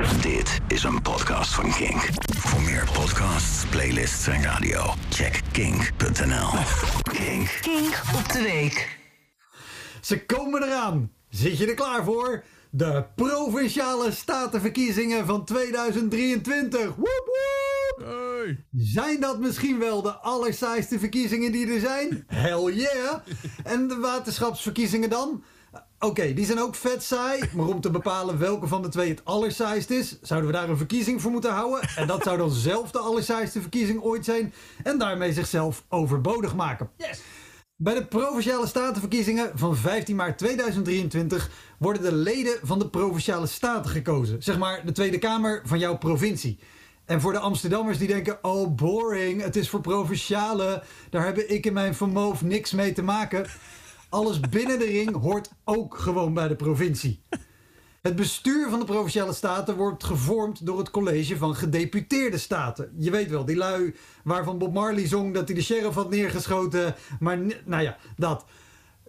Dit is een podcast van Kink. Voor meer podcasts, playlists en radio, check kink.nl. Kink. Kink op de week. Ze komen eraan. Zit je er klaar voor? De Provinciale Statenverkiezingen van 2023. Woep woep! Zijn dat misschien wel de allersaaiste verkiezingen die er zijn? Hell yeah! En de waterschapsverkiezingen dan? Oké, die zijn ook vet saai, maar om te bepalen welke van de twee het allersaaist is, zouden we daar een verkiezing voor moeten houden. En dat zou dan zelf de allersaaiste verkiezing ooit zijn en daarmee zichzelf overbodig maken. Yes. Bij de Provinciale Statenverkiezingen van 15 maart 2023 worden de leden van de Provinciale Staten gekozen. Zeg maar de Tweede Kamer van jouw provincie. En voor de Amsterdammers die denken, oh boring, het is voor provinciale, daar heb ik in mijn vermoof niks mee te maken. Alles binnen de ring hoort ook gewoon bij de provincie. Het bestuur van de Provinciale Staten wordt gevormd door het college van gedeputeerde staten. Je weet wel, die lui waarvan Bob Marley zong dat hij de sheriff had neergeschoten. Maar nou ja, dat.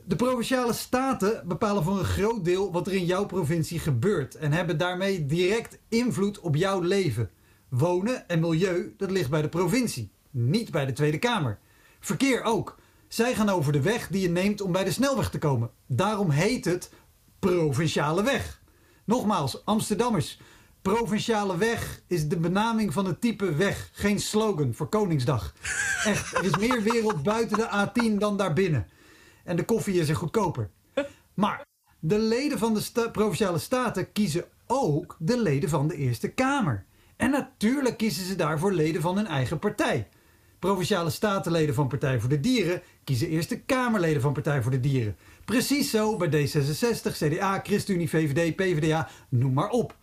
De Provinciale Staten bepalen voor een groot deel wat er in jouw provincie gebeurt. En hebben daarmee direct invloed op jouw leven. Wonen en milieu, dat ligt bij de provincie. Niet bij de Tweede Kamer. Verkeer ook. Zij gaan over de weg die je neemt om bij de snelweg te komen. Daarom heet het Provinciale Weg. Nogmaals, Amsterdammers. Provinciale weg is de benaming van het type weg, geen slogan voor Koningsdag. Echt, er is meer wereld buiten de A10 dan daarbinnen. En de koffie is er goedkoper. Maar de leden van de Provinciale Staten kiezen ook de leden van de Eerste Kamer. En natuurlijk kiezen ze daarvoor leden van hun eigen partij. Provinciale statenleden van Partij voor de Dieren kiezen Eerste Kamerleden van Partij voor de Dieren. Precies zo bij D66, CDA, ChristenUnie, VVD, PvdA, noem maar op.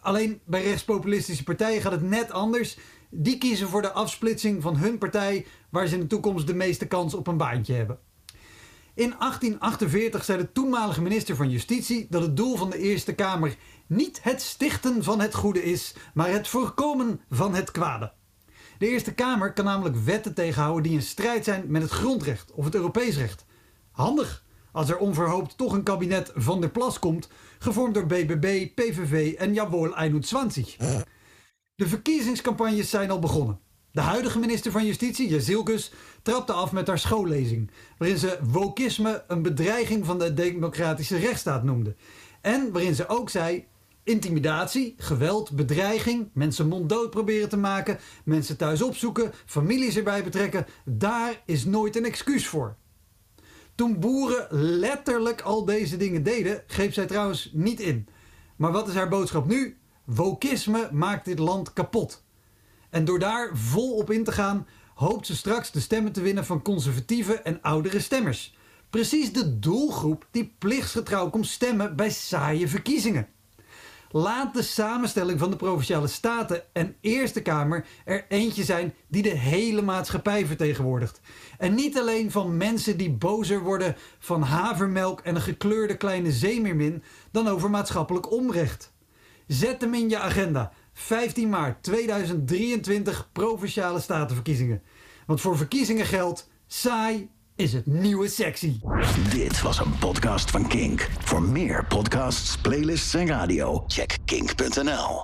Alleen bij rechtspopulistische partijen gaat het net anders. Die kiezen voor de afsplitsing van hun partij waar ze in de toekomst de meeste kans op een baantje hebben. In 1848 zei de toenmalige minister van Justitie dat het doel van de Eerste Kamer niet het stichten van het goede is, maar het voorkomen van het kwade. De Eerste Kamer kan namelijk wetten tegenhouden die in strijd zijn met het grondrecht of het Europees recht. Handig als er onverhoopt toch een kabinet van der Plas komt, gevormd door BBB, PVV en Jawohl 21. De verkiezingscampagnes zijn al begonnen. De huidige minister van Justitie, Jezilkus, trapte af met haar schoollezing, waarin ze wokisme een bedreiging van de democratische rechtsstaat noemde. En waarin ze ook zei: intimidatie, geweld, bedreiging, mensen monddood proberen te maken, mensen thuis opzoeken, families erbij betrekken, daar is nooit een excuus voor. Toen boeren letterlijk al deze dingen deden, greep zij trouwens niet in. Maar wat is haar boodschap nu? Wokisme maakt dit land kapot. En door daar vol op in te gaan, hoopt ze straks de stemmen te winnen van conservatieve en oudere stemmers. Precies de doelgroep die plichtsgetrouw komt stemmen bij saaie verkiezingen. Laat de samenstelling van de Provinciale Staten en Eerste Kamer er eentje zijn die de hele maatschappij vertegenwoordigt. En niet alleen van mensen die bozer worden van havermelk en een gekleurde kleine zeemeermin dan over maatschappelijk onrecht. Zet hem in je agenda. 15 maart 2023 Provinciale Statenverkiezingen. Want voor verkiezingen geldt, saai is het nieuwe sexy. Dit was een podcast van Kink. Voor meer podcasts, playlists en radio, check kink.nl.